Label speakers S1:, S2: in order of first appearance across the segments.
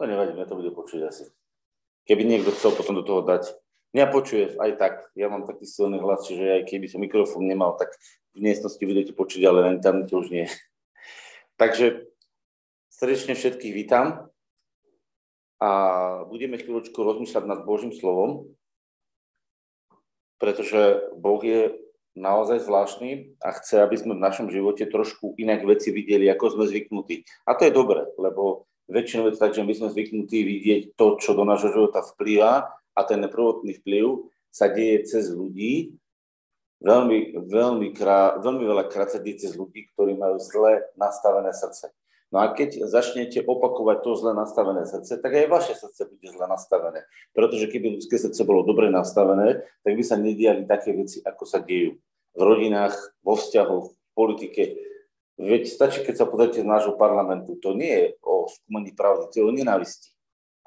S1: To nevadí, mňa to bude počuť asi. Keby niekto chcel potom do toho dať. Mňa počuje aj tak. Ja mám taký silný hlas, čiže aj keby som mikrofón nemal, tak v miestnosti budete počuť, ale na internete už nie. Takže srdečne všetkých vítam a budeme chvíľočku rozmýšľať nad Božím slovom, pretože Boh je naozaj zvláštny a chce, aby sme v našom živote trošku inak veci videli, ako sme zvyknutí. A to je dobre, lebo väčšinou je to tak, že my sme zvyknutí vidieť to, čo do nášho života vplýva a ten prvotný vplyv sa deje cez ľudí. Veľmi, veľmi, krá, veľmi veľa krát sa deje cez ľudí, ktorí majú zle nastavené srdce. No a keď začnete opakovať to zle nastavené srdce, tak aj vaše srdce bude zle nastavené. Pretože keby ľudské srdce bolo dobre nastavené, tak by sa nediali také veci, ako sa dejú v rodinách, vo vzťahoch, v politike, Veď stačí, keď sa pozrite z nášho parlamentu, to nie je o skúmaní pravdy, to je o nenávisti.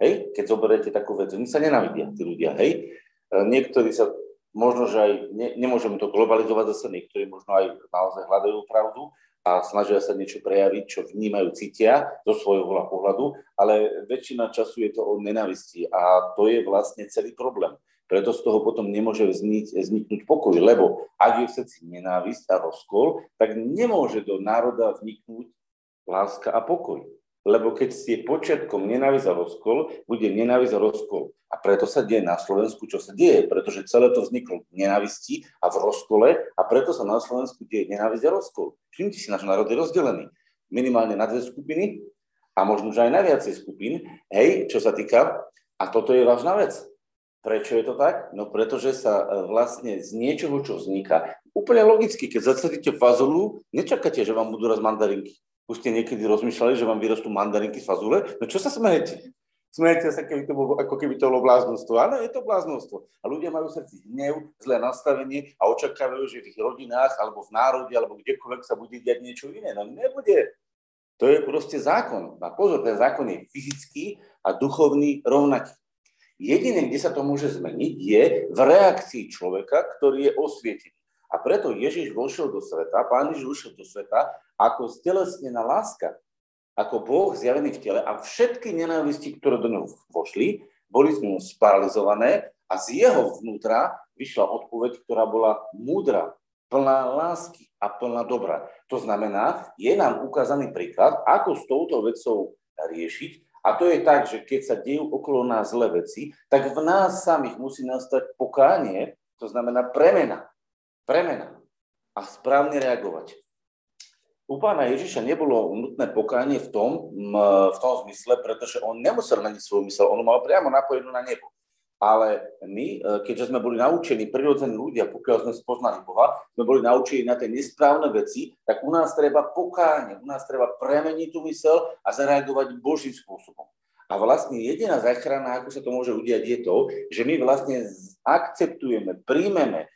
S1: Hej, keď zoberiete takú vec, oni sa nenávidia, tí ľudia, hej. E, niektorí sa, možno, že aj, ne, nemôžeme to globalizovať zase, niektorí možno aj naozaj hľadajú pravdu a snažia sa niečo prejaviť, čo vnímajú, cítia zo svojho pohľadu, ale väčšina času je to o nenávisti a to je vlastne celý problém. Preto z toho potom nemôže vzniť, vzniknúť pokoj, lebo ak je v srdci nenávisť a rozkol, tak nemôže do národa vzniknúť láska a pokoj. Lebo keď ste počiatkom nenávisť a rozkol, bude nenávisť a rozkol. A preto sa deje na Slovensku, čo sa deje, pretože celé to vzniklo v nenávisti a v rozkole a preto sa na Slovensku deje nenávisť a rozkol. Všimnite si, náš národ je rozdelený minimálne na dve skupiny a možno, že aj na viacej skupín. Hej, čo sa týka, a toto je vážna vec, Prečo je to tak? No pretože sa e, vlastne z niečoho, čo vzniká, úplne logicky, keď zasadíte fazolu, nečakáte, že vám budú raz mandarinky. Už ste niekedy rozmýšľali, že vám vyrastú mandarinky z fazule? No čo sa smejete? Smejete sa, keby to bolo, ako keby to bolo bláznostvo. Áno, je to bláznostvo. A ľudia majú v srdci hnev, zlé nastavenie a očakávajú, že v ich rodinách, alebo v národe, alebo kdekoľvek sa bude diať niečo iné. No nebude. To je proste zákon. A pozor, ten zákon je fyzický a duchovný rovnaký. Jediné, kde sa to môže zmeniť, je v reakcii človeka, ktorý je osvietený. A preto Ježiš vošiel do sveta, Pán Ježiš vošiel do sveta ako stelesnená láska, ako Boh zjavený v tele a všetky nenávisti, ktoré do neho vošli, boli neho sparalizované a z jeho vnútra vyšla odpoveď, ktorá bola múdra, plná lásky a plná dobra. To znamená, je nám ukázaný príklad, ako s touto vecou riešiť a to je tak, že keď sa dejú okolo nás zlé veci, tak v nás samých musí nastať pokánie, to znamená premena. Premena. A správne reagovať. U pána Ježiša nebolo nutné pokánie v tom, v tom zmysle, pretože on nemusel meniť svoju mysel, on mal priamo napojenú na nebo. Ale my, e, keďže sme boli naučení, prirodzení ľudia, pokiaľ sme spoznali Boha, sme boli naučení na tie nesprávne veci, tak u nás treba pokánie, u nás treba premeniť tú mysel a zareagovať Božím spôsobom. A vlastne jediná záchrana, ako sa to môže udiať, je to, že my vlastne akceptujeme, príjmeme, e,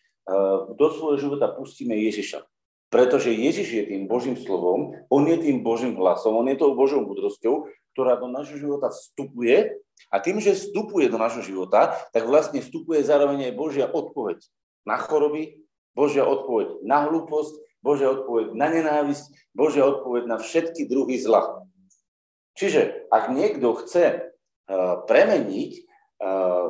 S1: do svojho života pustíme Ježiša. Pretože Ježiš je tým Božím slovom, on je tým Božím hlasom, on je tou Božou múdrosťou, ktorá do nášho života vstupuje a tým, že vstupuje do nášho života, tak vlastne vstupuje zároveň aj Božia odpoveď na choroby, Božia odpoveď na hlúposť, Božia odpoveď na nenávisť, Božia odpoveď na všetky druhy zla. Čiže ak niekto chce uh, premeniť uh,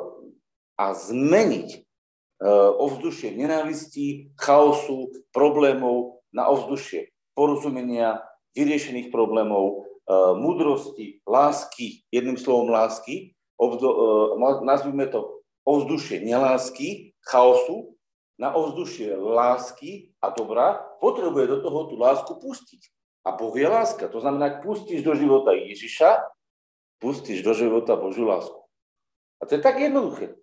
S1: a zmeniť uh, ovzdušie nenávistí, chaosu, problémov na ovzdušie porozumenia, vyriešených problémov, múdrosti, lásky, jedným slovom lásky, obdo, uh, nazvime to ovzdušie nelásky, chaosu, na ovzdušie lásky a dobra, potrebuje do toho tú lásku pustiť. A Boh je láska. To znamená, pustíš do života Ježiša, pustíš do života Božiu lásku. A to je tak jednoduché.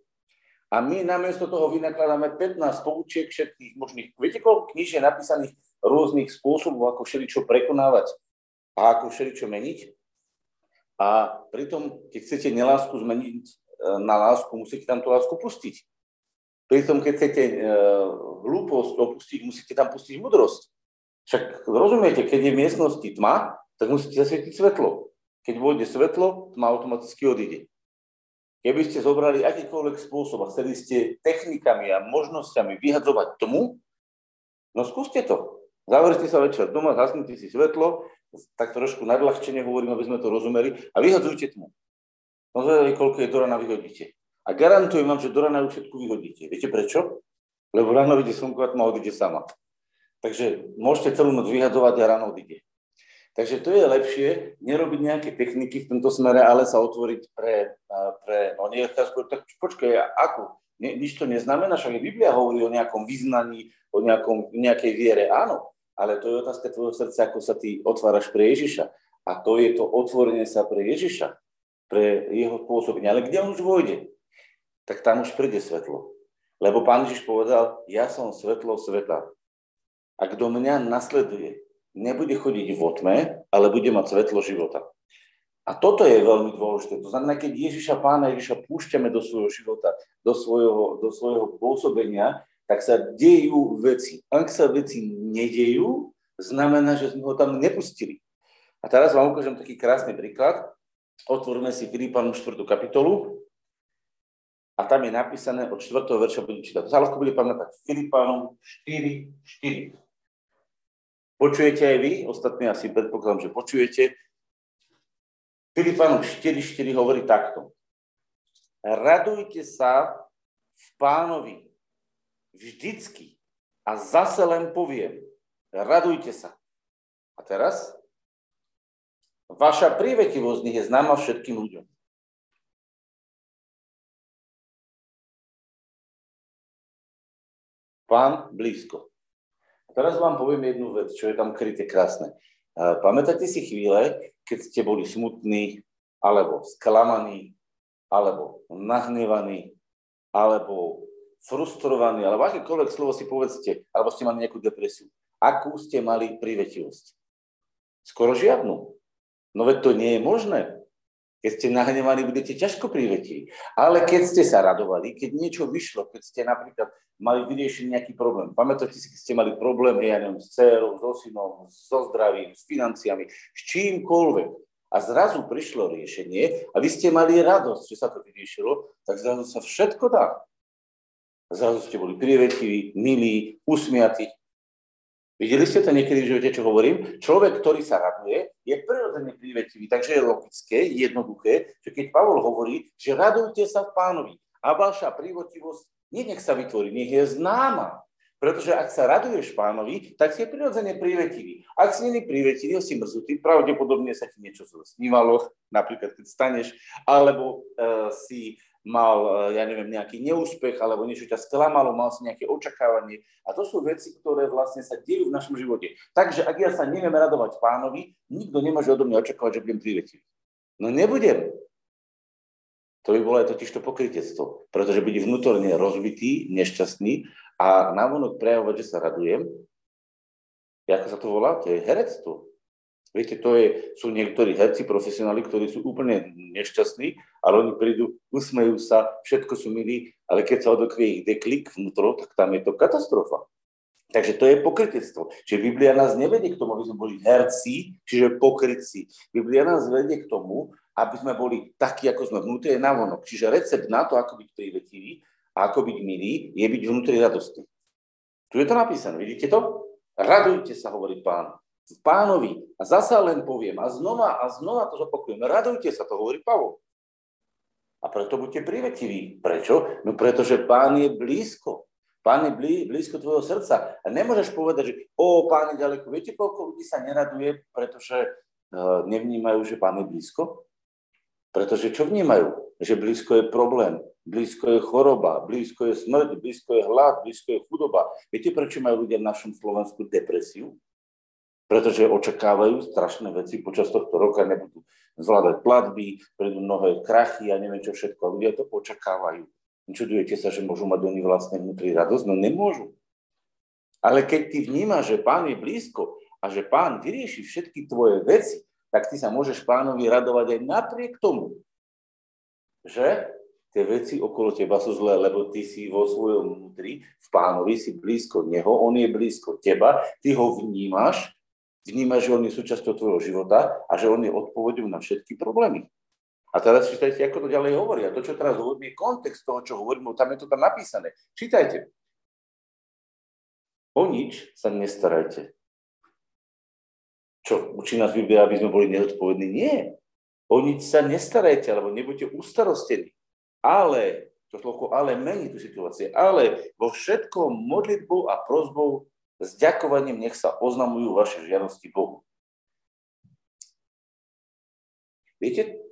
S1: A my namiesto toho vynakladáme 15 poučiek všetkých možných. Viete, koľko kníž je napísaných rôznych spôsobov, ako všeličo prekonávať a ako všeličo meniť. A pritom, keď chcete nelásku zmeniť e, na lásku, musíte tam tú lásku pustiť. Pritom, keď chcete e, hlúposť opustiť, musíte tam pustiť mudrosť. Však rozumiete, keď je v miestnosti tma, tak musíte zasvietiť svetlo. Keď vôjde svetlo, tma automaticky odíde. Keby ste zobrali akýkoľvek spôsob a chceli ste technikami a možnosťami vyhadzovať tmu, no skúste to. Zavrite sa večer doma, zasnite si svetlo, tak trošku nadľahčenie hovorím, aby sme to rozumeli, a vyhadzujte tmu. No zvedali, koľko je do rana vyhodíte. A garantujem vám, že do rana už všetko vyhodíte. Viete prečo? Lebo ráno vidie slnko a tma odíde sama. Takže môžete celú noc vyhadovať a ráno odíde. Takže to je lepšie nerobiť nejaké techniky v tomto smere, ale sa otvoriť pre, pre no nie, tak počkaj, ako? Ne, nič to neznamená, však Biblia hovorí o nejakom vyznaní, o nejakom, nejakej viere, áno, ale to je otázka tvojho srdca, ako sa ty otváraš pre Ježiša. A to je to otvorenie sa pre Ježiša, pre jeho pôsobenie. Ale kde on už vojde, tak tam už príde svetlo. Lebo pán Ježiš povedal, ja som svetlo sveta. A kto mňa nasleduje, nebude chodiť v otme, ale bude mať svetlo života. A toto je veľmi dôležité. To znamená, keď Ježiša Pána Ježiša púšťame do svojho života, do svojho, do svojho pôsobenia, tak sa dejú veci. Ak sa veci nedejú, znamená, že sme ho tam nepustili. A teraz vám ukážem taký krásny príklad. Otvoríme si Filipánu 4. kapitolu a tam je napísané od 4. verša budem čítať. Ľahko bude pamätať. Filipánom 4, 4. Počujete aj vy, ostatní asi predpokladám, že počujete. Filipánu 4.4 hovorí takto. Radujte sa v pánovi vždycky a zase len poviem, radujte sa. A teraz? Vaša prívetivosť nech je známa všetkým ľuďom. Pán blízko. Teraz vám poviem jednu vec, čo je tam kryté krásne. Pamätáte si chvíle, keď ste boli smutní, alebo sklamaní, alebo nahnevaní, alebo frustrovaní, alebo akékoľvek slovo si povedzte, alebo ste mali nejakú depresiu. Akú ste mali privetivosť? Skoro žiadnu. No veď to nie je možné. Keď ste nahnevaní, budete ťažko privetiví. Ale keď ste sa radovali, keď niečo vyšlo, keď ste napríklad mali vyriešiť nejaký problém. Pamätáte si, keď ste mali problém, ja neviem, s dcerou, so synom, so zdravím, s financiami, s čímkoľvek. A zrazu prišlo riešenie a vy ste mali radosť, že sa to vyriešilo, tak zrazu sa všetko dá. Zrazu ste boli privetiví, milí, usmiatí. Videli ste to niekedy v živote, čo hovorím? Človek, ktorý sa raduje, je prirodzene prívetivý, takže je logické, jednoduché, že keď Pavol hovorí, že radujte sa v pánovi a vaša prívotivosť nech sa vytvorí, nech je známa. Pretože ak sa raduješ pánovi, tak si je prirodzene prívetivý. Ak si není prívetivý, si mrzutý, pravdepodobne sa ti niečo snívalo, napríklad keď staneš, alebo uh, si mal, e, ja neviem, nejaký neúspech, alebo niečo ťa sklamalo, mal si nejaké očakávanie. A to sú veci, ktoré vlastne sa dejú v našom živote. Takže ak ja sa neviem radovať pánovi, nikto nemôže odo mňa očakávať, že budem privetivý. No nebudem. To by bolo aj totiž to pokrytectvo, pretože byť vnútorne rozbitý, nešťastný a navonok prejavovať, že sa radujem, ako sa to volá? To je herectvo. Viete, to je, sú niektorí herci, profesionáli, ktorí sú úplne nešťastní, ale oni prídu, usmejú sa, všetko sú milí, ale keď sa odokrie ich deklik vnútro, tak tam je to katastrofa. Takže to je pokrytectvo. Čiže Biblia nás nevedie k tomu, aby sme boli herci, čiže pokrytci. Biblia nás vedie k tomu, aby sme boli takí, ako sme vnútri, navonok. Čiže recept na to, ako byť privetivý a ako byť milý, je byť vnútri radostný. Tu je to napísané, vidíte to? Radujte sa, hovorí pán pánovi. A zasa len poviem, a znova a znova to zopakujem, radujte sa, to hovorí Pavol. A preto buďte privetiví. Prečo? No pretože pán je blízko. Pán je blí, blízko tvojho srdca. A nemôžeš povedať, že o, pán je ďaleko. Viete, koľko ľudí sa neraduje, pretože uh, nevnímajú, že pán je blízko? Pretože čo vnímajú? Že blízko je problém, blízko je choroba, blízko je smrť, blízko je hlad, blízko je chudoba. Viete, prečo majú ľudia v našom Slovensku depresiu? pretože očakávajú strašné veci počas tohto roka, nebudú zvládať platby, prídu mnohé krachy a neviem čo všetko. Ľudia to očakávajú. Čudujete sa, že môžu mať oni vlastne vnútri radosť? No nemôžu. Ale keď ty vnímaš, že pán je blízko a že pán vyrieši všetky tvoje veci, tak ty sa môžeš pánovi radovať aj napriek tomu, že tie veci okolo teba sú zlé, lebo ty si vo svojom vnútri, v pánovi si blízko neho, on je blízko teba, ty ho vnímaš vnímaš, že on je súčasťou tvojho života a že on je odpovedou na všetky problémy. A teraz čítajte, ako to ďalej hovorí. A to, čo teraz hovorím, je kontext toho, čo hovorím, tam je to tam napísané. Čítajte. O nič sa nestarajte. Čo, učí nás Biblia, aby sme boli neodpovední? Nie. O nič sa nestarajte, alebo nebuďte ustarostení. Ale, to slovo ale mení tú situáciu, ale vo všetkom modlitbou a prozbou s ďakovaním nech sa oznamujú vaše žiadosti Bohu. Viete,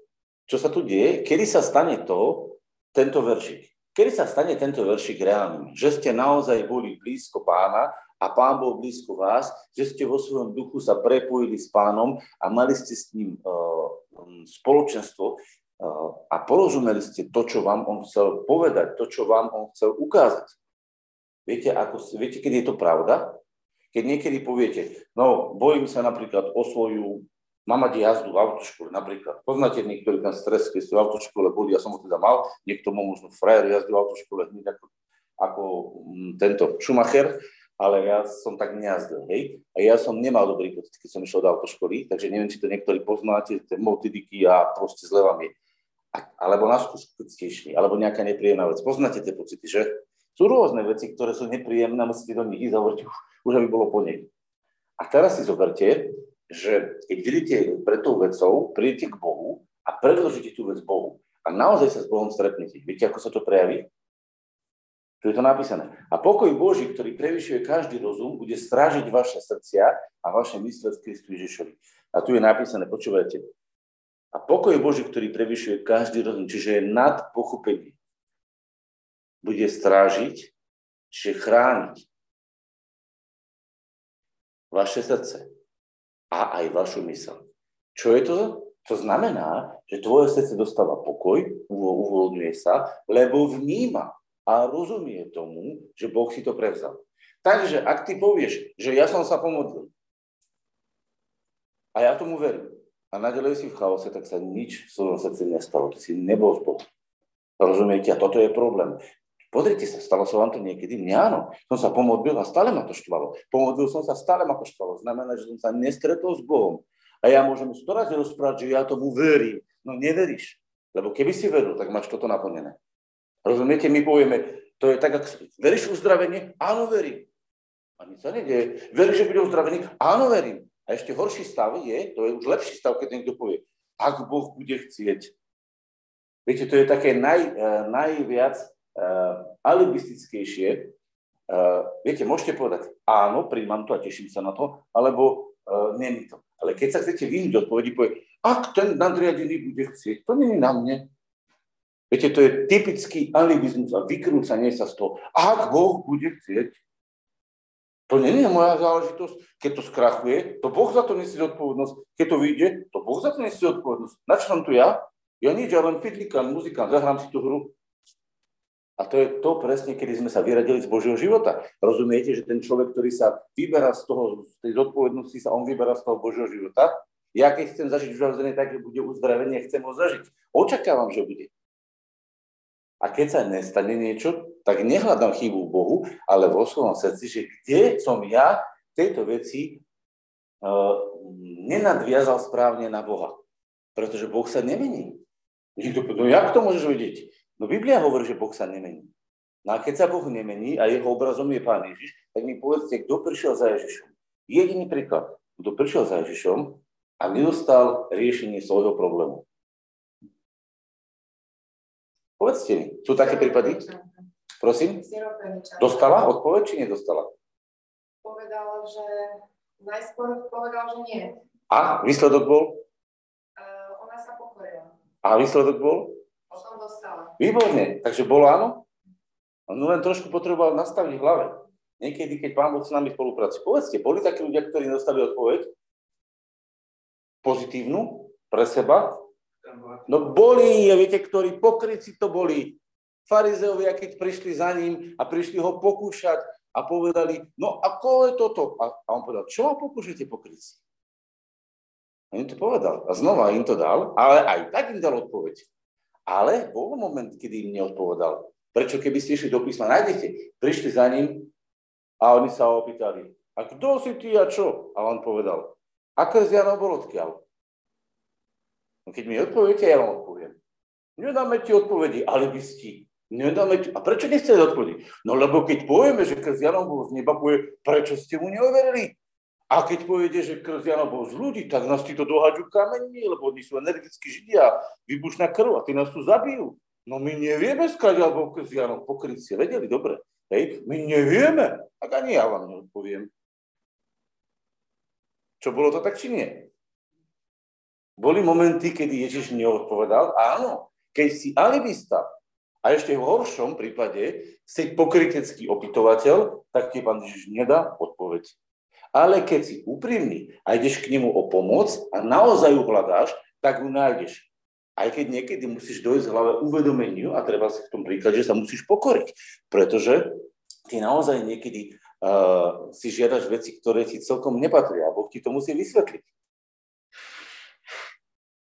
S1: čo sa tu deje? Kedy sa stane to, tento veršik? Kedy sa stane tento veršik reálnym? Že ste naozaj boli blízko pána a pán bol blízko vás, že ste vo svojom duchu sa prepojili s pánom a mali ste s ním uh, spoločenstvo uh, a porozumeli ste to, čo vám on chcel povedať, to, čo vám on chcel ukázať. Viete, ako, viete, keď je to pravda? Keď niekedy poviete, no bojím sa napríklad o svoju, mám mať jazdu v autoškole napríklad. Poznáte niektorí ten stres, keď ste v autoškole boli, ja som ho teda mal, niekto mu možno frajer jazdí v autoškole hneď ako, ako tento Schumacher, ale ja som tak nejazdil, hej. A ja som nemal dobrý pocit, keď som išiel do autoškoly, takže neviem, či to niektorí poznáte, tie motidiky a proste zle vám je. A, alebo na skúšku, keď ste išli, alebo nejaká nepríjemná vec. Poznáte tie pocity, že? Sú rôzne veci, ktoré sú nepríjemné, musíte do nich ísť a hovoriť, už, aby bolo po nej. A teraz si zoberte, že keď vidíte pred tou vecou, prídete k Bohu a predložíte tú vec Bohu. A naozaj sa s Bohom stretnete. Viete, ako sa to prejaví? Tu je to napísané. A pokoj Boží, ktorý prevyšuje každý rozum, bude strážiť vaše srdcia a vaše mysle v Kristu Ježišovi. A tu je napísané, počúvajte. A pokoj Boží, ktorý prevyšuje každý rozum, čiže je nad pochopenie, bude strážiť, čiže chrániť vaše srdce a aj vašu mysl. Čo je to? To znamená, že tvoje srdce dostáva pokoj, uvoľňuje sa, lebo vníma a rozumie tomu, že Boh si to prevzal. Takže ak ty povieš, že ja som sa pomodlil a ja tomu verím a naďalej si v chaose, tak sa nič v svojom srdci nestalo. Ty si nebol Boha. Rozumiete? A toto je problém. Pozrite sa, stalo sa vám to niekedy? Mňa áno. Som sa pomodlil a stále ma to štvalo. Pomodlil som sa, stále ma to štvalo. Znamená, že som sa nestretol s Bohom. A ja môžem sto razy rozprávať, že ja tomu verím. No neveríš. Lebo keby si veril, tak máš toto naplnené. Rozumiete, my povieme, to je tak, ak veríš uzdravenie? Áno, verím. A nič sa nedieje. Veríš, že bude uzdravený? Áno, verím. A ešte horší stav je, to je už lepší stav, keď niekto povie, ak Boh bude chcieť. Viete, to je také naj, uh, najviac uh, alibistickejšie. Uh, viete, môžete povedať, áno, príjmam to a teším sa na to, alebo uh, není to. Ale keď sa chcete vyhnúť odpovedi, povie, ak ten nadriadený bude chcieť, to není na mne. Viete, to je typický alibizmus a vykrúcanie sa z toho. Ak Boh bude chcieť, to nie je moja záležitosť. Keď to skrachuje, to Boh za to nesie zodpovednosť. Keď to vyjde, to Boh za to nesie zodpovednosť. Na čo som tu ja? Ja nič, ja len fitlíkam, muzikant, zahrám si tú hru. A to je to presne, kedy sme sa vyradili z Božieho života. Rozumiete, že ten človek, ktorý sa vyberá z toho, z tej zodpovednosti, sa on vyberá z toho Božieho života. Ja keď chcem zažiť už tak, bude uzdravenie, chcem ho zažiť. Očakávam, že bude. A keď sa nestane niečo, tak nehľadám chybu Bohu, ale vo svojom srdci, že kde som ja tejto veci uh, nenadviazal správne na Boha. Pretože Boh sa nemení. Niekto povie, no jak to môžeš vedieť? No Biblia hovorí, že Boh sa nemení. No a keď sa Boh nemení a jeho obrazom je Pán Ježiš, tak mi povedzte, kto prišiel za Ježišom. Jediný príklad, kto prišiel za Ježišom a nedostal riešenie svojho problému. Povedzte mi, sú také prípady? Prosím? Dostala odpoveď, či nedostala?
S2: Povedala, že najskôr povedal, že nie.
S1: A výsledok bol?
S2: Uh, ona sa pokorila.
S1: A výsledok bol? Výborne, takže bolo áno? No len trošku potreboval nastaviť v hlave. Niekedy, keď pán Boh s nami spolupracuje. Povedzte, boli takí ľudia, ktorí dostali odpoveď? Pozitívnu pre seba? No boli, viete, ktorí pokryci to boli. Farizeovia, keď prišli za ním a prišli ho pokúšať a povedali, no ako je toto? A, a on povedal, čo ma pokúšate pokryci? A im to povedal. A znova im to dal, ale aj tak im dal odpoveď. Ale bol moment, kedy im neodpovedal. Prečo keby ste išli do písma, nájdete, prišli za ním a oni sa ho opýtali, a kto si ty a čo? A on povedal, a krzianov bol odkiaľ? No keď mi odpoviete, ja vám odpoviem. Nedáme ti odpovedi, alibisti. Nedáme ti... A prečo nechcete odpovedi? No lebo keď povieme, že krst Janom bol z neba, povie, prečo ste mu neoverili? A keď poviete, že Jana bol z ľudí, tak nás títo dohádžu kamení, lebo oni sú energickí židia, vybušná krv a tí nás tu zabijú. No my nevieme skáďal bol krv Janov, pokryť si, vedeli, dobre. Hej, my nevieme, tak ani ja vám neodpoviem. Čo bolo to tak, či nie? Boli momenty, kedy Ježiš neodpovedal, áno, keď si alibista a ešte v horšom prípade si pokrytecký opytovateľ, tak ti pán Ježiš nedá odpoveď. Ale keď si úprimný a ideš k nemu o pomoc a naozaj ju hľadáš, tak ju nájdeš. Aj keď niekedy musíš dojsť v hlave uvedomeniu a treba si v tom príklade, že sa musíš pokoriť. Pretože ty naozaj niekedy uh, si žiadaš veci, ktoré ti celkom nepatria. Boh ti to musí vysvetliť.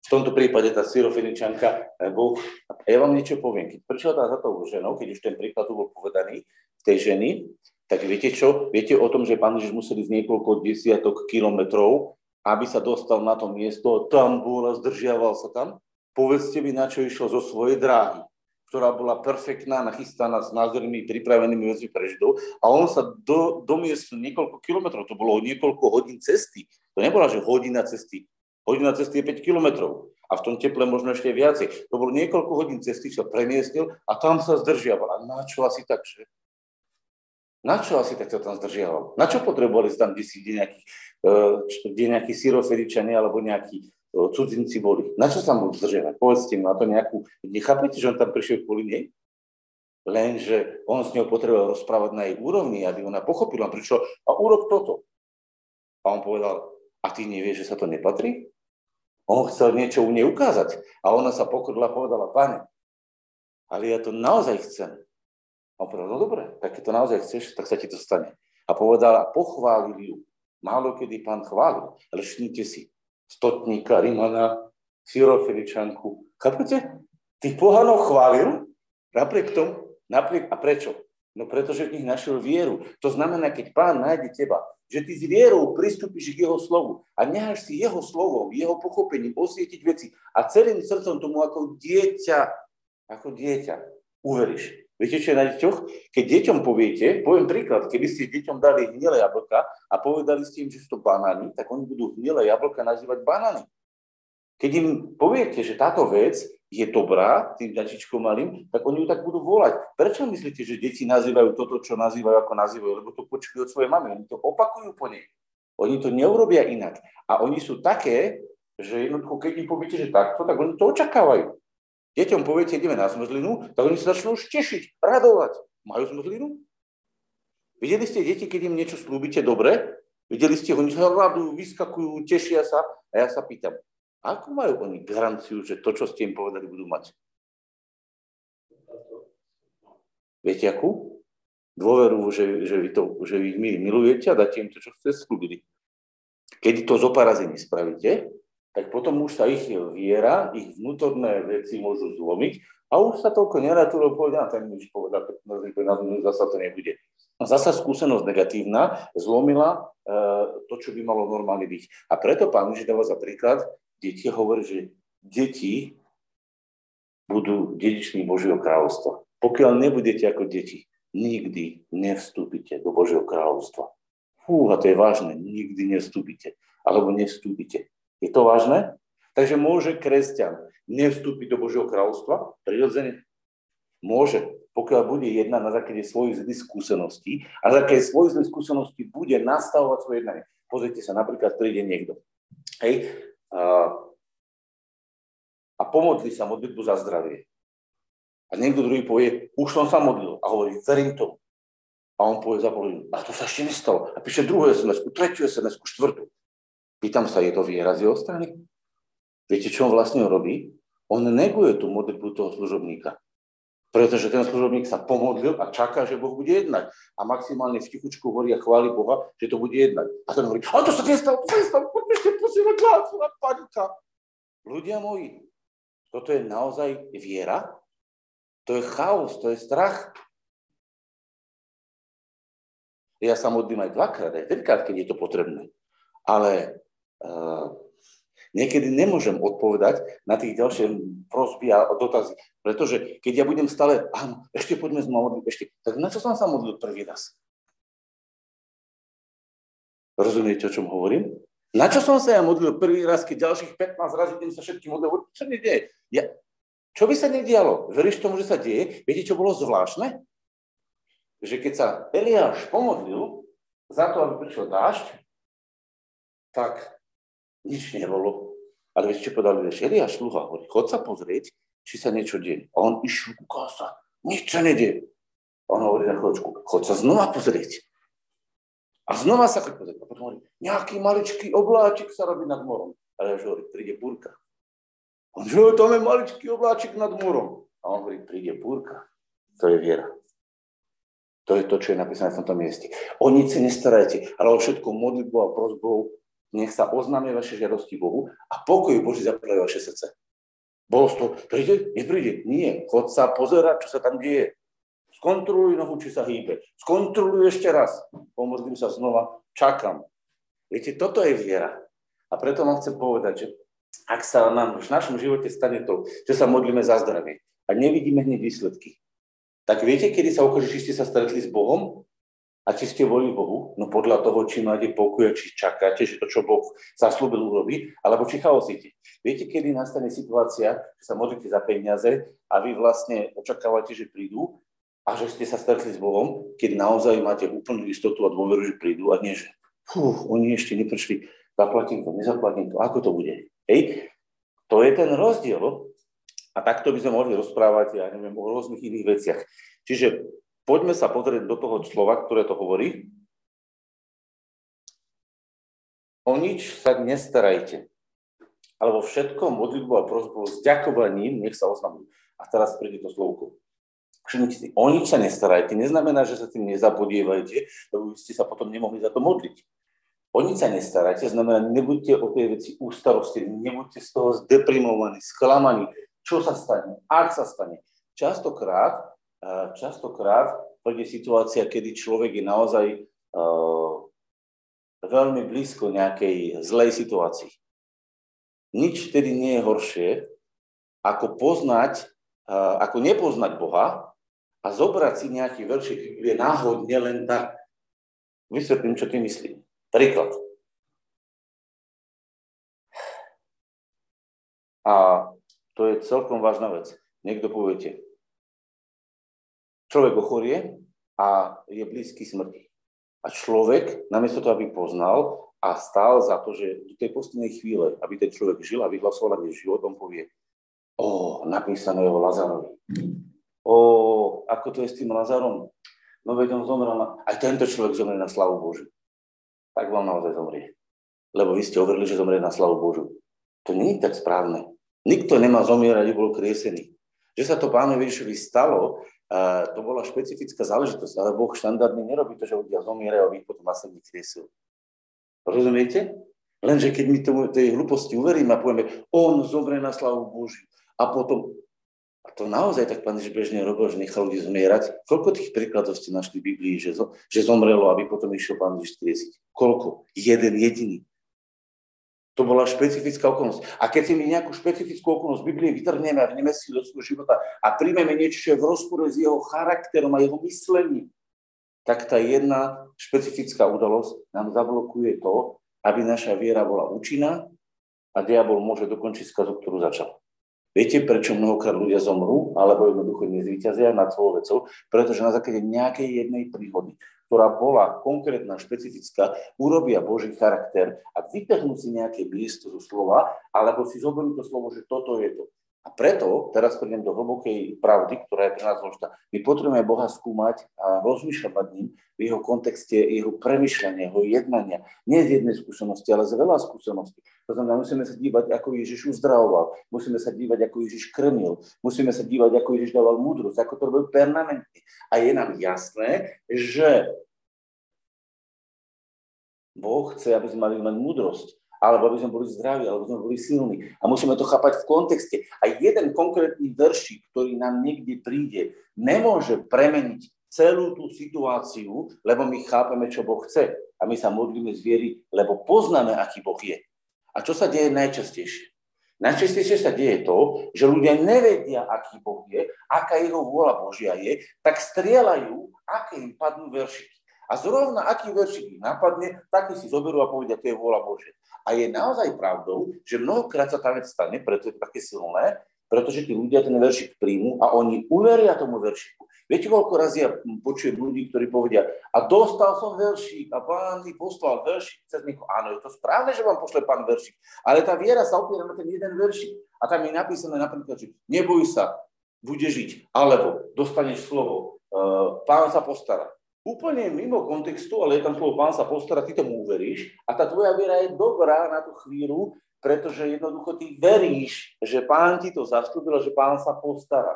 S1: V tomto prípade tá syrofeničanka, eh, Boh, ja vám niečo poviem, keď prišla tá za tou ženou, keď už ten príklad bol povedaný, tej ženy, tak viete čo? Viete o tom, že pán Ježiš musel ísť niekoľko desiatok kilometrov, aby sa dostal na to miesto, tam bol a zdržiaval sa tam? Povedzte mi, na čo išiel zo svojej dráhy, ktorá bola perfektná, nachystaná s názornými, pripravenými vecmi pre Židov a on sa do, domiestnil niekoľko kilometrov, to bolo niekoľko hodín cesty. To nebola, že hodina cesty. Hodina cesty je 5 kilometrov a v tom teple možno ešte viacej. To bolo niekoľko hodín cesty, sa premiestnil a tam sa zdržiaval. A na čo asi tak, že? Na čo asi tak sa tam zdržiaval? Na čo potrebovali tam kde si, kde nejakí, e, kde nejakí syroferičania alebo nejakí e, cudzinci boli? Na čo sa mu zdržiavať? Povedzte mi, na to nejakú... Nechápete, že on tam prišiel kvôli nej? Lenže on s ňou potreboval rozprávať na jej úrovni, aby ona pochopila, prečo a urob toto. A on povedal, a ty nevieš, že sa to nepatrí? On chcel niečo u nej ukázať. A ona sa pokorila a povedala, pane, ale ja to naozaj chcem. A on povedal, no dobre, tak keď to naozaj chceš, tak sa ti to stane. A povedal a pochválil ju. Málo kedy pán chválil, ale šnite si. Stotníka, Rimana, Syrofiličanku. Chápete? Tých pohanov chválil, napriek tomu, napriek, a prečo? No pretože v nich našiel vieru. To znamená, keď pán nájde teba, že ty s vierou pristúpiš k jeho slovu a necháš si jeho slovom, jeho pochopením osvietiť veci a celým srdcom tomu ako dieťa, ako dieťa uveríš. Viete, čo je na deťoch? Keď deťom poviete, poviem príklad, keby ste deťom dali hnilé jablka a povedali ste im, že sú to banány, tak oni budú hnilé jablka nazývať banány. Keď im poviete, že táto vec je dobrá, tým ďačičkom malým, tak oni ju tak budú volať. Prečo myslíte, že deti nazývajú toto, čo nazývajú, ako nazývajú? Lebo to počujú od svojej mamy, oni to opakujú po nej. Oni to neurobia inak. A oni sú také, že jednoducho, keď im poviete, že takto, tak oni to očakávajú. Deťom poviete, ideme na zmrzlinu, tak oni sa začnú už tešiť, radovať. Majú zmrzlinu? Videli ste deti, keď im niečo slúbite dobre? Videli ste, oni sa radujú, vyskakujú, tešia sa. A ja sa pýtam, ako majú oni garanciu, že to, čo ste im povedali, budú mať? Viete akú? Dôveru, že, že, vy, to, že vy milujete a dáte im to, čo ste slúbili. Keď to zo pár nespravíte, tak potom už sa ich viera, ich vnútorné veci môžu zlomiť a už sa toľko nerátilo povedať, a ten už povedal, na zasa to nebude. Zasa skúsenosť negatívna zlomila e, to, čo by malo normálne byť. A preto pán Ježiš dáva za príklad, deti hovorí, že deti budú dedičmi Božieho kráľovstva. Pokiaľ nebudete ako deti, nikdy nevstúpite do Božieho kráľovstva. Fú, a to je vážne, nikdy nevstúpite. Alebo nevstúpite. Je to vážne? Takže môže kresťan nevstúpiť do Božieho kráľovstva? Prirodzene môže, pokiaľ bude jedna na základe svojich zlých skúseností a na základe svojich zlých skúseností bude nastavovať svoje jednanie. Pozrite sa, napríklad príde niekto. Hej, a, a pomodli sa modlitbu za zdravie. A niekto druhý povie, už som sa modlil a hovorí, verím tomu. A on povie za a to sa ešte nestalo. A píše druhú sms tretiu sms štvrtú. Pýtam sa, je to viera z jeho strany? Viete, čo on vlastne robí? On neguje tú modlitbu toho služobníka. Pretože ten služobník sa pomodlil a čaká, že Boh bude jednať. A maximálne v tichučku hovorí a chváli Boha, že to bude jednať. A ten hovorí, a to sa nestalo, to sa nestalo, poďme ešte posielať na panika. Ľudia moji, toto je naozaj viera? To je chaos, to je strach. Ja sa modlím aj dvakrát, aj trikrát, keď je to potrebné. Ale niekedy nemôžem odpovedať na tých ďalšie prosby a dotazy. Pretože keď ja budem stále, áno, ešte poďme z modliť, ešte, tak na čo som sa modlil prvý raz? Rozumiete, o čom hovorím? Na čo som sa ja modlil prvý raz, keď ďalších 15 razy deň sa všetkým modlil? Čo mi deje? Ja, čo by sa nedialo? Veríš tomu, že sa deje? Viete, čo bolo zvláštne? Že keď sa Eliáš pomodlil za to, aby prišiel dážď, tak nič nebolo. Ale viete, čo povedal Eliáš? Eliáš sluha hovorí, chod sa pozrieť, či sa niečo deje. A on išiel, sa, nič sa nedieje. A on hovorí na chvíľočku, chod sa znova pozrieť. A znova sa chod pozrieť. A potom hovorí, nejaký maličký obláčik sa robí nad morom. Ale ja hovorí, príde búrka. On že tam je maličký obláčik nad múrom. A on hovorí, príde búrka. To je viera. To je to, čo je napísané v tomto mieste. O nič si nestarajte, ale o všetko modlitbou a prozbou nech sa oznámia vaše žiadosti Bohu a pokoj Boží zaplaví vaše srdce. Bolo to, príde? Nepríde? Nie. Chod sa pozerať, čo sa tam deje. Skontroluj nohu, či sa hýbe. Skontroluj ešte raz. Pomodlím sa znova. Čakám. Viete, toto je viera. A preto vám chcem povedať, že ak sa nám v našom živote stane to, že sa modlíme za zdravie a nevidíme hneď výsledky, tak viete, kedy sa ukáže, či ste sa stretli s Bohom a či ste volili Bohu? No podľa toho, či máte pokoj, či čakáte, že to, čo Boh zaslúbil, urobí, alebo či chaosíte. Viete, kedy nastane situácia, že sa modlíte za peniaze a vy vlastne očakávate, že prídu a že ste sa stretli s Bohom, keď naozaj máte úplnú istotu a dôveru, že prídu a nie, že fú, oni ešte neprišli, zaplatím to, nezaplatím to, ako to bude. Hej? To je ten rozdiel. A takto by sme mohli rozprávať, ja neviem, o rôznych iných veciach. Čiže poďme sa pozrieť do toho slova, ktoré to hovorí. O nič sa nestarajte, alebo všetko modlitbu a prosbu s ďakovaním nech sa oznamujú. A teraz príde to slovko. Všimnite si, o nič sa nestarajte, neznamená, že sa tým nezapodievajte, lebo by ste sa potom nemohli za to modliť. O nič sa nestarajte, znamená, nebuďte o tej veci ústarosti, nebuďte z toho zdeprimovaní, sklamaní. Čo sa stane? Ak sa stane? Častokrát, častokrát príde situácia, kedy človek je naozaj uh, veľmi blízko nejakej zlej situácii. Nič vtedy nie je horšie, ako poznať, uh, ako nepoznať Boha a zobrať si nejaký veršik Biblie náhodne len tak. Vysvetlím, čo ty myslím. Príklad. A to je celkom vážna vec. Niekto poviete, človek ochorie a je blízky smrti. A človek, namiesto toho, aby poznal a stál za to, že do tej poslednej chvíle, aby ten človek žil a vyhlasoval na život, povie, o, napísané o Lazarovi. O, ako to je s tým Lazarom? No veď on zomrel na... Aj tento človek zomrel na slavu Božiu tak vám naozaj zomrie. Lebo vy ste hovorili, že zomrie na slavu Božu. To nie je tak správne. Nikto nemá zomierať, bol kriesený. Že sa to pánovi Ježišovi stalo, to bola špecifická záležitosť, ale Boh štandardne nerobí to, že ľudia zomierajú a vy potom vás kriesil. Rozumiete? Lenže keď my tomu tej hlúposti uveríme a povieme, on zomrie na slavu Božiu a potom a to naozaj tak pán Ježiš bežne robil, že nechal ľudí zomierať. Koľko tých príkladov ste našli v Biblii, že, že zomrelo, aby potom išiel pán Ježiš skriesiť? Koľko? Jeden jediný. To bola špecifická okolnosť. A keď si my nejakú špecifickú okolnosť Biblie vytrhneme a vneme si do svojho života a príjmeme niečo, čo je v rozpore s jeho charakterom a jeho myslením, tak tá jedna špecifická udalosť nám zablokuje to, aby naša viera bola účinná a diabol môže dokončiť skazu, ktorú začal. Viete, prečo mnohokrát ľudia zomrú, alebo jednoducho nezvýťazia nad svojou vecou? Pretože na základe nejakej jednej príhody, ktorá bola konkrétna, špecifická, urobia Boží charakter a vytrhnú si nejaké miesto zo slova, alebo si zoberú to slovo, že toto je to. A preto, teraz prídem do hlbokej pravdy, ktorá je pre nás dôležitá, my potrebujeme Boha skúmať a rozmýšľať nad ním v jeho kontexte, jeho premyšľania, jeho jednania. Nie z jednej skúsenosti, ale z veľa skúseností. To znamená, musíme sa dívať, ako Ježiš uzdravoval, musíme sa dívať, ako Ježiš krmil, musíme sa dívať, ako Ježiš dával múdrosť, ako to robil permanentne. A je nám jasné, že Boh chce, aby sme mali mať múdrosť alebo aby sme boli zdraví, alebo sme boli silní. A musíme to chápať v kontexte. A jeden konkrétny veršik, ktorý nám niekde príde, nemôže premeniť celú tú situáciu, lebo my chápeme, čo Boh chce. A my sa modlíme z viery, lebo poznáme, aký Boh je. A čo sa deje najčastejšie? Najčastejšie sa deje to, že ľudia nevedia, aký Boh je, aká jeho vôľa Božia je, tak strieľajú, aké im padnú veršiky. A zrovna aký veršik ich napadne, taký si zoberú a povedia, to je vôľa Bože. A je naozaj pravdou, že mnohokrát sa tá vec stane, preto je to také silné, pretože tí ľudia ten veršik príjmu a oni uveria tomu veršiku. Viete, koľko razy ja počujem ľudí, ktorí povedia, a dostal som veršik a pán mi poslal veršik cez niekoho. Áno, je to správne, že vám pošle pán veršik, ale tá viera sa opiera na ten jeden veršik. A tam je napísané napríklad, že neboj sa, bude žiť, alebo dostaneš slovo, uh, pán sa postará. Úplne mimo kontextu, ale je tam slovo pán sa postará, ty tomu uveríš a tá tvoja viera je dobrá na tú chvíľu, pretože jednoducho ty veríš, že pán ti to zastúpil, že pán sa postará.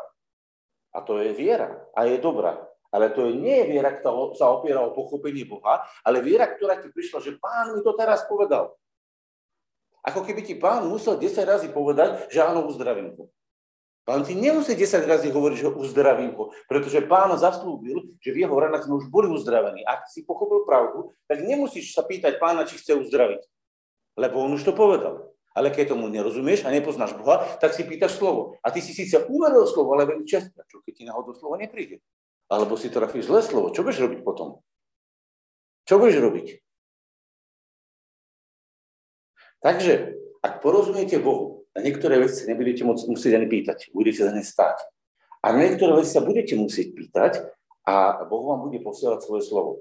S1: A to je viera a je dobrá. Ale to nie je viera, ktorá sa opiera o pochopenie Boha, ale viera, ktorá ti prišla, že pán mi to teraz povedal. Ako keby ti pán musel 10 razy povedať, že áno, uzdravím ho. Pán ti nemusí 10 razy hovoriť, že uzdravím ho, pretože pán zaslúbil, že v jeho ranách sme už boli uzdravení. Ak si pochopil pravdu, tak nemusíš sa pýtať pána, či chce uzdraviť. Lebo on už to povedal. Ale keď tomu nerozumieš a nepoznáš Boha, tak si pýtaš slovo. A ty si síce uveril slovo, ale veľmi často. Čo keď ti náhodou slovo nepríde? Alebo si trafíš zlé slovo. Čo budeš robiť potom? Čo budeš robiť? Takže, ak porozumiete Bohu, na niektoré veci sa nebudete môcť musieť ani pýtať. Budete za ne stáť. A na niektoré veci sa budete musieť pýtať a Boh vám bude posielať svoje slovo.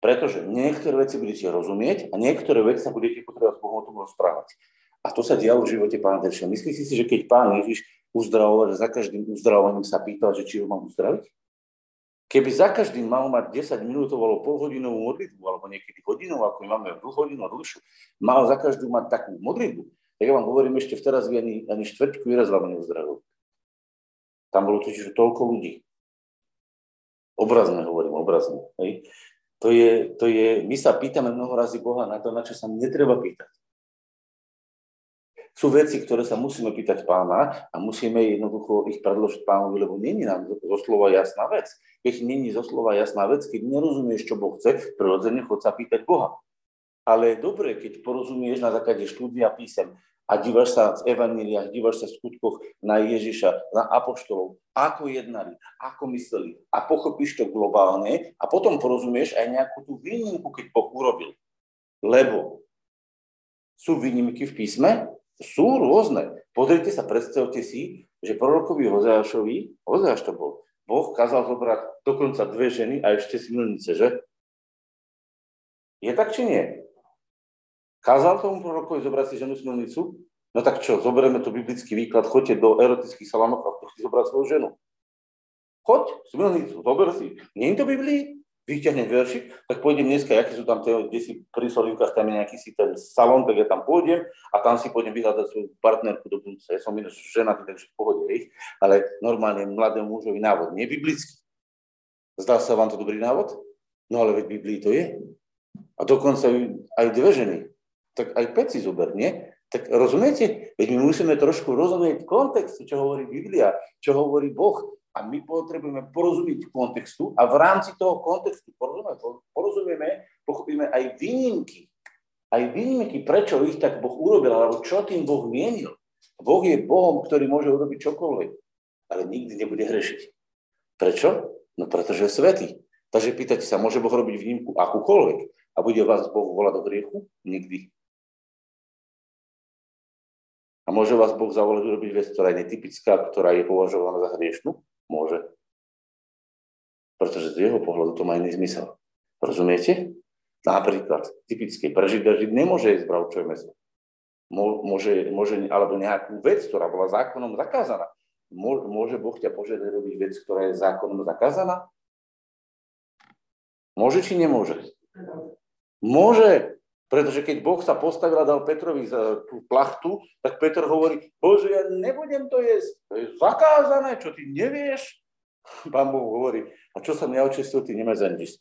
S1: Pretože niektoré veci budete rozumieť a niektoré veci sa budete potrebovať s Bohom o tom rozprávať. A to sa dialo v živote pána Terša. Myslíte si, že keď pán Ježiš uzdravoval, za každým uzdravovaním sa pýtal, že či ho mám uzdraviť? Keby za každým mal mať 10 minútovú alebo polhodinovú modlitbu, alebo niekedy hodinu, ako my máme dlhú hodinu dlhšiu, mal za každú mať takú modlitbu, tak ja vám hovorím, ešte vteraz by ani, ani štvrťku výraz vám neuzdravil. Tam bolo totiž toľko ľudí. Obrazne hovorím, obrazne. Hej. To je, to je, my sa pýtame mnoho razy Boha na to, na čo sa netreba pýtať. Sú veci, ktoré sa musíme pýtať pána a musíme jednoducho ich predložiť pánovi, lebo není nám zo slova jasná vec. Keď není zo slova jasná vec, keď nerozumieš, čo Boh chce, prirodzene chod sa pýtať Boha. Ale je dobré, keď porozumieš na základe štúdia písem a dívaš sa v evaníliách, dívaš sa v skutkoch na Ježiša, na apoštolov, ako jednali, ako mysleli a pochopíš to globálne a potom porozumieš aj nejakú tú výnimku, keď Boh urobil. Lebo sú výnimky v písme, sú rôzne. Pozrite sa, predstavte si, že prorokovi Hozeášovi, Hozeáš to bol, Boh kázal zobrať dokonca dve ženy a ešte smilnice, že? Je tak, či nie? Kázal tomu prorokovi zobrať si ženu smilnicu? No tak čo, zoberieme to biblický výklad, choďte do erotických salamok a si zobrať svoju ženu. Choď, smilnicu, zober si. Nie je to Biblii? Vyťahnem veršik, tak pôjdem dneska, aké sú tam tie, kde si pri Solinkách, tam je nejaký si ten salón, tak ja tam pôjdem a tam si pôjdem vyhľadať svoju partnerku do budúce. Ja som ináč ženatý, takže v pohode, ich, ale normálne mladému mužovi návod, nie biblický. Zdá sa vám to dobrý návod? No ale veď Biblii to je. A dokonca aj dve ženy. Tak aj peci zober, nie? Tak rozumiete? Veď my musíme trošku rozumieť kontextu, čo hovorí Biblia, čo hovorí Boh a my potrebujeme porozumieť kontextu a v rámci toho kontextu porozumieme, porozumieme pochopíme aj výnimky. Aj výnimky, prečo ich tak Boh urobil, alebo čo tým Boh mienil. Boh je Bohom, ktorý môže urobiť čokoľvek, ale nikdy nebude hrešiť. Prečo? No pretože je svetý. Takže pýtate sa, môže Boh robiť výnimku akúkoľvek a bude vás Boh volať do hriechu? Nikdy. A môže vás Boh zavolať urobiť vec, ktorá je netypická, ktorá je považovaná za hriešnú? Môže. Pretože z jeho pohľadu to má iný zmysel. Rozumiete? Napríklad, typické, prežiť žiť nemôže jesť bravčové meso. Môže, môže, alebo nejakú vec, ktorá bola zákonom zakázaná. Môže Boh ťa požiadať robiť vec, ktorá je zákonom zakázaná? Môže či nemôže? Môže, pretože keď Boh sa postavil a dal Petrovi za tú plachtu, tak Petr hovorí, Bože, ja nebudem to jesť, to je zakázané, čo ty nevieš? Pán Boh hovorí, a čo sa mňa očistil, ty nič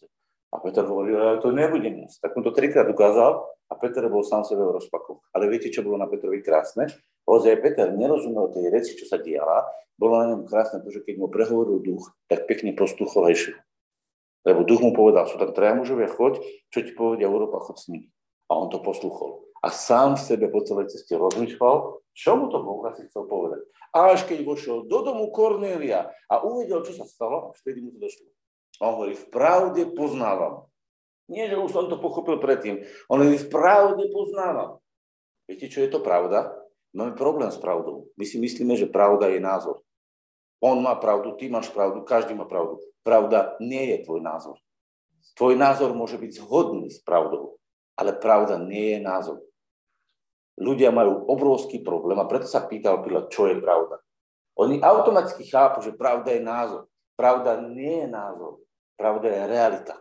S1: A Peter hovorí, ja to nebudem jesť. Tak mu to trikrát ukázal a Peter bol sám sebe v rozpaku. Ale viete, čo bolo na Petrovi krásne? Ozaj Peter nerozumel tej reči, čo sa diala. Bolo na ňom krásne to, že keď mu prehovoril duch, tak pekne postuchol aj Lebo duch mu povedal, sú tam traja mužovia, choď, čo ti povedia, urob a chod s nimi. A on to posluchol. A sám v sebe po celej ceste rozmýšľal, čo mu to Boh asi chcel povedať. A až keď vošiel do domu Kornélia a uvidel, čo sa stalo, vtedy mu to došlo. A on hovorí, v pravde poznávam, Nie, že už som to pochopil predtým. On len v pravde poznáva. Viete, čo je to pravda? Máme problém s pravdou. My si myslíme, že pravda je názor. On má pravdu, ty máš pravdu, každý má pravdu. Pravda nie je tvoj názor. Tvoj názor môže byť zhodný s pravdou, ale pravda nie je názor. Ľudia majú obrovský problém a preto sa pýtal Pilát, čo je pravda. Oni automaticky chápu, že pravda je názor. Pravda nie je názor. Pravda je realita.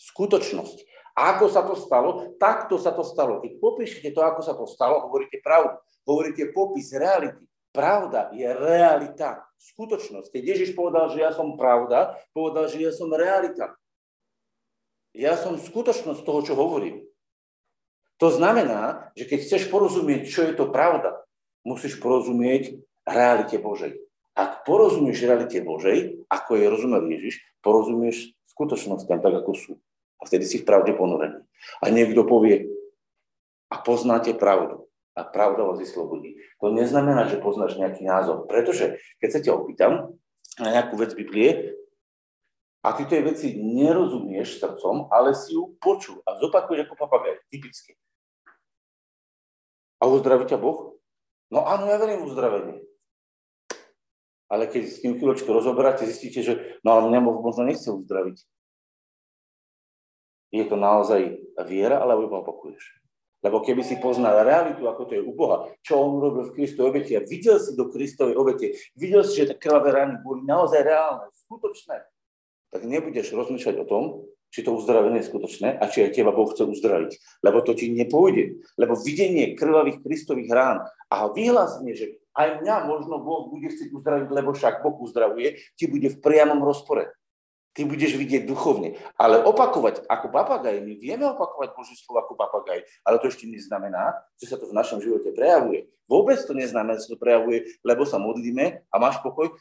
S1: Skutočnosť. Ako sa to stalo? Takto sa to stalo. Keď popíšete to, ako sa to stalo, hovoríte pravdu. Hovoríte popis reality. Pravda je realita, skutočnosť. Keď Ježiš povedal, že ja som pravda, povedal, že ja som realita. Ja som skutočnosť toho, čo hovorím. To znamená, že keď chceš porozumieť, čo je to pravda, musíš porozumieť realite Božej. Ak porozumieš realite Božej, ako je rozumel Ježiš, porozumieš skutočnostiam tak, ako sú. A vtedy si v pravde ponorený. A niekto povie, a poznáte pravdu. A pravda vás vyslobodí. To neznamená, že poznáš nejaký názor. Pretože keď sa ťa opýtam na nejakú vec Biblie, a ty tej veci nerozumieš srdcom, ale si ju počul a zopakuješ ako papagaj, typicky. A uzdraví ťa Boh? No áno, ja verím uzdravenie. Ale keď s tým chvíľočku rozoberáte, zistíte, že no ale mňa možno nechce uzdraviť. Je to naozaj viera, alebo iba opakuješ? Lebo keby si poznal realitu, ako to je u Boha, čo on urobil v Kristovej obete a videl si do Kristovej obete, videl si, že tie krvavé rany boli naozaj reálne, skutočné, tak nebudeš rozmýšľať o tom, či to uzdravenie je skutočné a či aj teba Boh chce uzdraviť. Lebo to ti nepôjde. Lebo videnie krvavých Kristových rán a vyhlásenie, že aj mňa možno Boh bude chcieť uzdraviť, lebo však Boh uzdravuje, ti bude v priamom rozpore. Ty budeš vidieť duchovne. Ale opakovať ako papagaj, my vieme opakovať Božie slovo ako papagaj, ale to ešte neznamená, že sa to v našom živote prejavuje. Vôbec to neznamená, že sa to prejavuje, lebo sa modlíme a máš pokoj.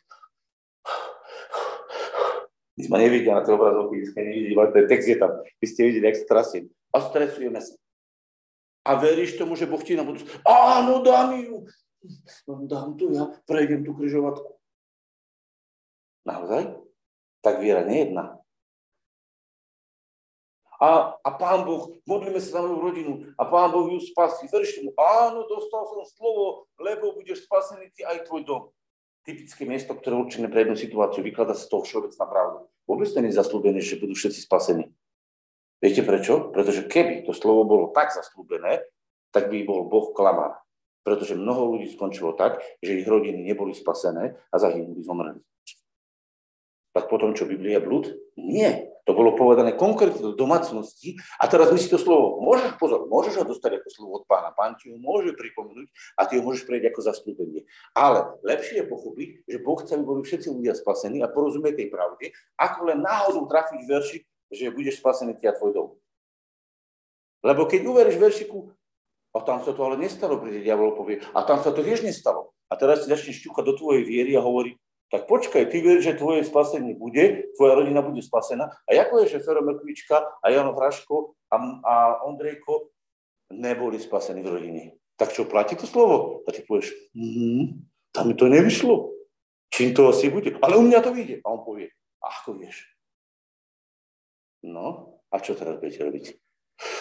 S1: My sme nevideli na tej obrazovke, keď nevideli, ale ten text je tam. Vy ste videli, jak sa trasím. A stresujeme sa. A veríš tomu, že Boh ti na budúci. Áno, dám ju. No, dám tu ja, prejdem tú križovatku. Naozaj? Tak viera nejedná. A, a pán Boh, modlíme sa za moju rodinu a pán Boh ju spasí. Veríš tomu? Áno, dostal som slovo, lebo budeš spasený ty aj tvoj dom typické miesto, ktoré je určené pre jednu situáciu, vykladá sa toho všeobecná pravda. Vôbec to nie je zaslúbené, že budú všetci spasení. Viete prečo? Pretože keby to slovo bolo tak zaslúbené, tak by bol Boh klamár. Pretože mnoho ľudí skončilo tak, že ich rodiny neboli spasené a zahynuli, zomreli tak potom čo Biblia blúd? Nie. To bolo povedané konkrétne do domácnosti a teraz my si to slovo, môžeš, pozor, môžeš ho dostať ako slovo od pána, pán ti ho môže pripomenúť a ty ho môžeš prejsť ako zastúpenie. Ale lepšie je pochopiť, že Boh chce, aby boli všetci ľudia spasení a porozumieť tej pravde, ako len náhodou trafiť verši, že budeš spasený ty a tvoj dom. Lebo keď uveríš veršiku, a tam sa to ale nestalo, príde diabol povie, a tam sa to tiež nestalo. A teraz si začneš šťúchať do tvojej viery a hovorí, tak počkaj, ty vieš, že tvoje spasenie bude, tvoja rodina bude spasená. A ako je, že Fero Mekvička a Jano Hraško a, a Ondrejko neboli spasení v rodine? Tak čo, platí to slovo? A ty povieš, mm, tam mi to nevyšlo. Čím to asi bude? Ale u mňa to vyjde. A on povie, ako vieš? No, a čo teraz budete robiť?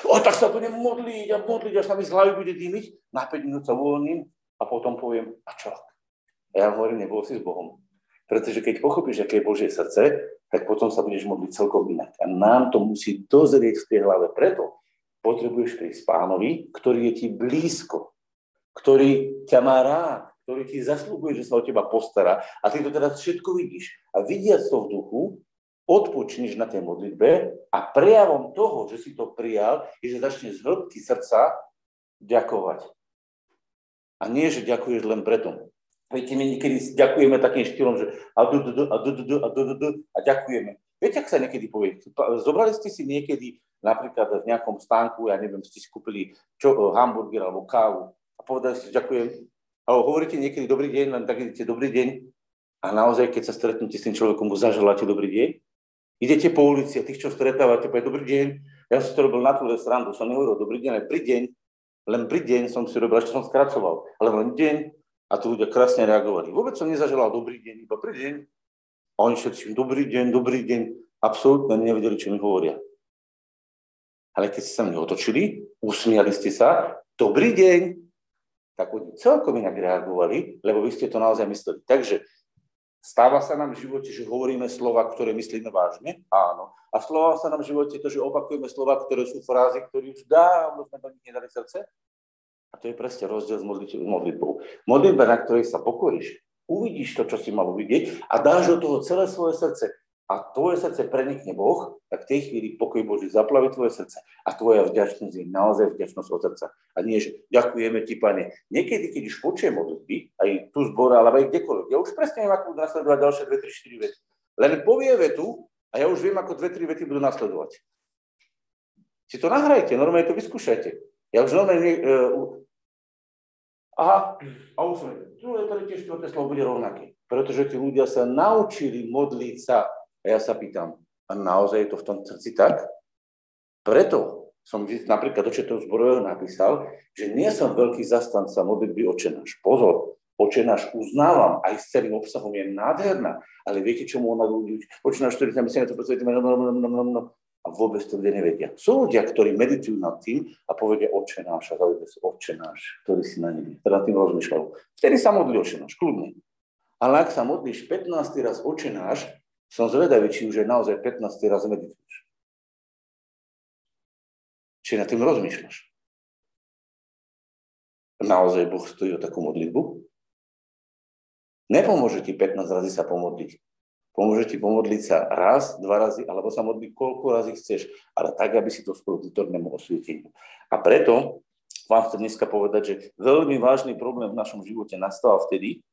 S1: O, tak sa budem modliť a modliť, až sa mi z hlavy bude dýmiť. Na 5 minút sa uvoľním a potom poviem, a čo? A ja hovorím, nebol si s Bohom. Pretože keď pochopíš, aké je Božie srdce, tak potom sa budeš modliť celkom inak. A nám to musí dozrieť v tej hlave. Preto potrebuješ prísť pánovi, ktorý je ti blízko, ktorý ťa má rád, ktorý ti zaslúbuje, že sa o teba postará. A ty to teraz všetko vidíš. A vidiac to v duchu, odpočíš na tej modlitbe a prejavom toho, že si to prijal, je, že začneš z hĺbky srdca ďakovať. A nie, že ďakuješ len preto, Viete, my niekedy ďakujeme takým štýlom, že a du, du, du, a du, du, du, a du, du, du, a ďakujeme. Viete, ak sa niekedy povie? Zobrali ste si niekedy napríklad v nejakom stánku, ja neviem, ste si kúpili čo, eh, hamburger alebo kávu a povedali ste ďakujem. Alebo hovoríte niekedy dobrý deň, len tak idete dobrý deň a naozaj, keď sa stretnete s tým človekom, mu zaželáte dobrý deň. Idete po ulici a tých, čo stretávate, povie dobrý deň. Ja som to robil na tú srandu, som nehovoril dobrý deň, ale pri deň. Len pri deň som si robil, že som skracoval. Ale len deň, a tu ľudia krásne reagovali. Vôbec som nezaželal dobrý deň, iba pri deň. A oni všetci, dobrý deň, dobrý deň, absolútne nevedeli, čo mi hovoria. Ale keď ste sa mne otočili, usmiali ste sa, dobrý deň, tak oni celkom inak reagovali, lebo vy ste to naozaj mysleli. Takže stáva sa nám v živote, že hovoríme slova, ktoré myslíme vážne? Áno. A slova sa nám v živote to, že opakujeme slova, ktoré sú frázy, ktoré už dávno sme do nich nedali srdce? A to je presne rozdiel s modlitbou. Modlitba, na ktorej sa pokoríš, uvidíš to, čo si mal uvidieť a dáš do toho celé svoje srdce a tvoje srdce prenikne Boh, tak v tej chvíli pokoj Boží zaplaví tvoje srdce a tvoja vďačnosť je naozaj vďačnosť od srdca. A nie, že ďakujeme ti, pane. Niekedy, keď už počujem modlitby, aj tu zbora, ale aj kdekoľvek, ja už presne neviem, ako budú nasledovať ďalšie 2, 3, 4 vety. Len povie vetu a ja už viem, ako 2, 3 vety budú nasledovať. Si to nahrajte, normálne to vyskúšajte. Ja už normálne... Uh, aha, a už tu je tretie, štvrté slovo bude rovnaké. Pretože tí ľudia sa naučili modliť sa a ja sa pýtam, a naozaj je to v tom srdci tak? Preto som napríklad do Četov zborového napísal, že nie som veľký zastanca modlitby očenáš. Pozor, očenáš uznávam, aj s celým obsahom je nádherná, ale viete, čomu ona ľudí? Očenáš, ktorý tam myslíme, to podstate, no, no, no, no, no, a vôbec to ľudia nevedia. Sú ľudia, ktorí meditujú nad tým a povedia očenáš a zaujímavé sa očenáš, ktorý si na nebi. Teda tým rozmýšľajú. Vtedy sa modlí očenáš, kľudne. Ale ak sa modlíš 15 raz očenáš, som zvedavý, či už je naozaj 15. raz medituješ. Či na tým rozmýšľaš. Naozaj Boh stojí o takú modlitbu? Nepomôže ti 15 razy sa pomodliť. Pomôže ti pomodliť sa raz, dva razy, alebo sa modliť koľko razy chceš, ale tak, aby si to spolu vnútornému osvieteniu. A preto vám chcem dneska povedať, že veľmi vážny problém v našom živote nastáva vtedy,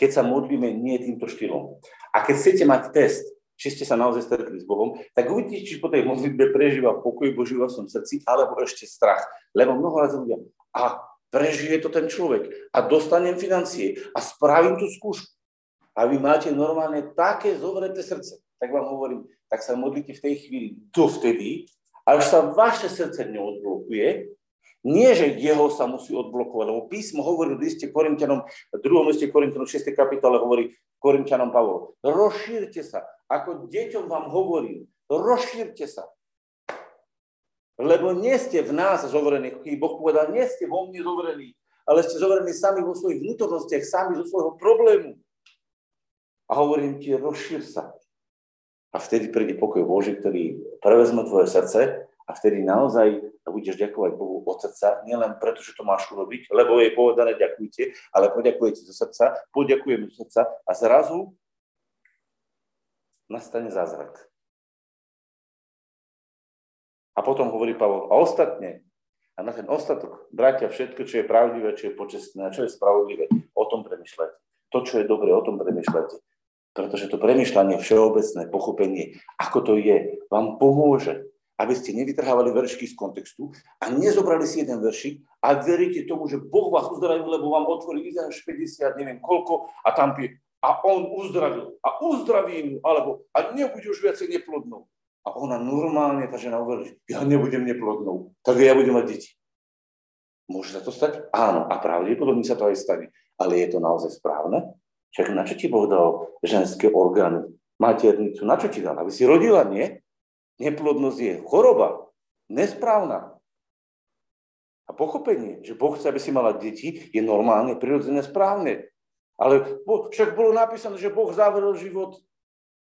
S1: keď sa modlíme nie týmto štýlom. A keď chcete mať test, či ste sa naozaj stretli s Bohom, tak uvidíte, či po tej modlitbe prežíva pokoj Boží vo svojom srdci, alebo ešte strach. Lebo mnoho razy ľudia, a prežije to ten človek a dostanem financie a spravím tú skúšku. A vy máte normálne také zovreté srdce. Tak vám hovorím, tak sa modlite v tej chvíli dovtedy, až sa vaše srdce neodblokuje nie, že jeho sa musí odblokovať, lebo písmo hovorí v liste Korintianom, v druhom liste Korintianom 6. kapitole hovorí Korintianom Pavol, rozšírte sa, ako deťom vám hovorím, rozšírte sa. Lebo nie ste v nás zovrení, keď Boh povedal, nie ste vo mne zovrení, ale ste zovrení sami vo svojich vnútornostiach, sami zo svojho problému. A hovorím ti, rozšír sa. A vtedy príde pokoj Boží, ktorý prevezme tvoje srdce a vtedy naozaj budeš ďakovať Bohu od srdca, nielen preto, že to máš urobiť, lebo je povedané ďakujte, ale poďakujete zo srdca, poďakujeme zo srdca a zrazu nastane zázrak. A potom hovorí Pavol, a ostatne, a na ten ostatok, bratia, všetko, čo je pravdivé, čo je počestné čo je spravodlivé, o tom premyšľajte. To, čo je dobré, o tom premyšľajte. Pretože to premyšľanie, všeobecné pochopenie, ako to je, vám pomôže aby ste nevytrhávali veršky z kontextu a nezobrali si jeden veršik a veríte tomu, že Boh vás uzdravil, lebo vám otvorí Izáš 50, neviem koľko, a tam pije, a on uzdravil a uzdraví mu, alebo a nebude už viacej neplodnou. A ona normálne, tá žena uverí, ja nebudem neplodnou, tak ja budem mať deti. Môže sa to stať? Áno, a pravdepodobne sa to aj stane. Ale je to naozaj správne? Však na čo ti Boh dal ženské orgány, maternicu? Na čo ti dal? Aby si rodila, nie? Neplodnosť je choroba, nesprávna. A pochopenie, že Boh chce, aby si mala deti, je normálne, prirodzené, správne. Ale však bolo napísané, že Boh zavrel život.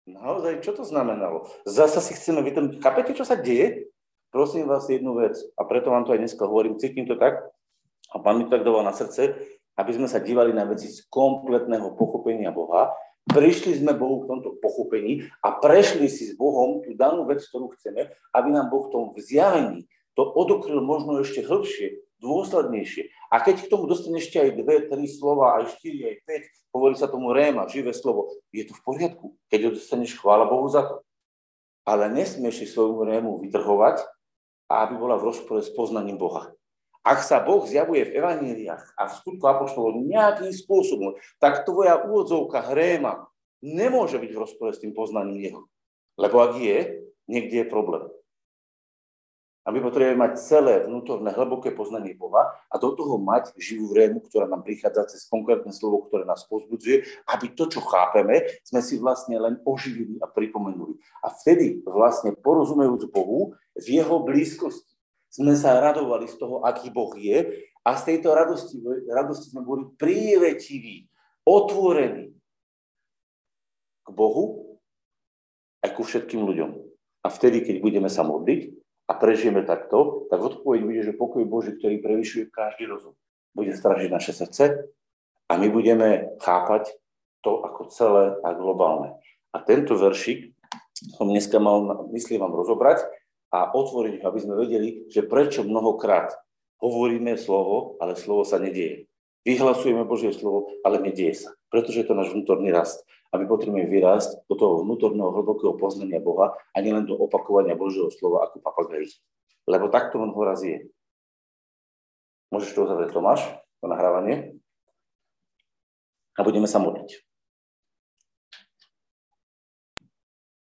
S1: Naozaj, čo to znamenalo? Zasa si chceme vytrhnúť. Chápete, čo sa deje? Prosím vás jednu vec, a preto vám to aj dneska hovorím, cítim to tak, a pán mi tak dával na srdce, aby sme sa dívali na veci z kompletného pochopenia Boha, Prišli sme Bohu v tomto pochopení a prešli si s Bohom tú danú vec, ktorú chceme, aby nám Boh v tom vzjavení to odokryl možno ešte hĺbšie, dôslednejšie. A keď k tomu dostane ešte aj dve, tri slova, aj štyri, aj päť, hovorí sa tomu réma, živé slovo, je to v poriadku, keď ho dostaneš, chvála Bohu za to. Ale nesmieš si svoju rému vytrhovať, aby bola v rozpore s poznaním Boha. Ak sa Boh zjavuje v evaníliách a v skutku apoštolov nejakým spôsobom, tak tvoja úvodzovka hréma nemôže byť v rozpore s tým poznaním Jeho. Lebo ak je, niekde je problém. A my potrebujeme mať celé vnútorné hlboké poznanie Boha a do toho mať živú rému, ktorá nám prichádza cez konkrétne slovo, ktoré nás pozbudzuje, aby to, čo chápeme, sme si vlastne len oživili a pripomenuli. A vtedy vlastne porozumejúc Bohu v jeho blízkosti sme sa radovali z toho, aký Boh je a z tejto radosti, radosti sme boli príretiví, otvorení k Bohu aj ku všetkým ľuďom. A vtedy, keď budeme sa modliť, a prežijeme takto, tak odpoveď bude, že pokoj Boží, ktorý prevyšuje každý rozum, bude stražiť naše srdce a my budeme chápať to ako celé a globálne. A tento veršik som dneska mal, myslím vám, rozobrať a otvoriť, aby sme vedeli, že prečo mnohokrát hovoríme slovo, ale slovo sa nedieje. Vyhlasujeme Božie slovo, ale nedieje sa. Pretože je to náš vnútorný rast. A my potrebujeme vyrásť do toho vnútorného hlbokého poznania Boha a nielen do opakovania Božieho slova ako papagaj. Lebo takto on ho je. Môžeš to uzavrieť, Tomáš, to nahrávanie? A budeme sa modliť.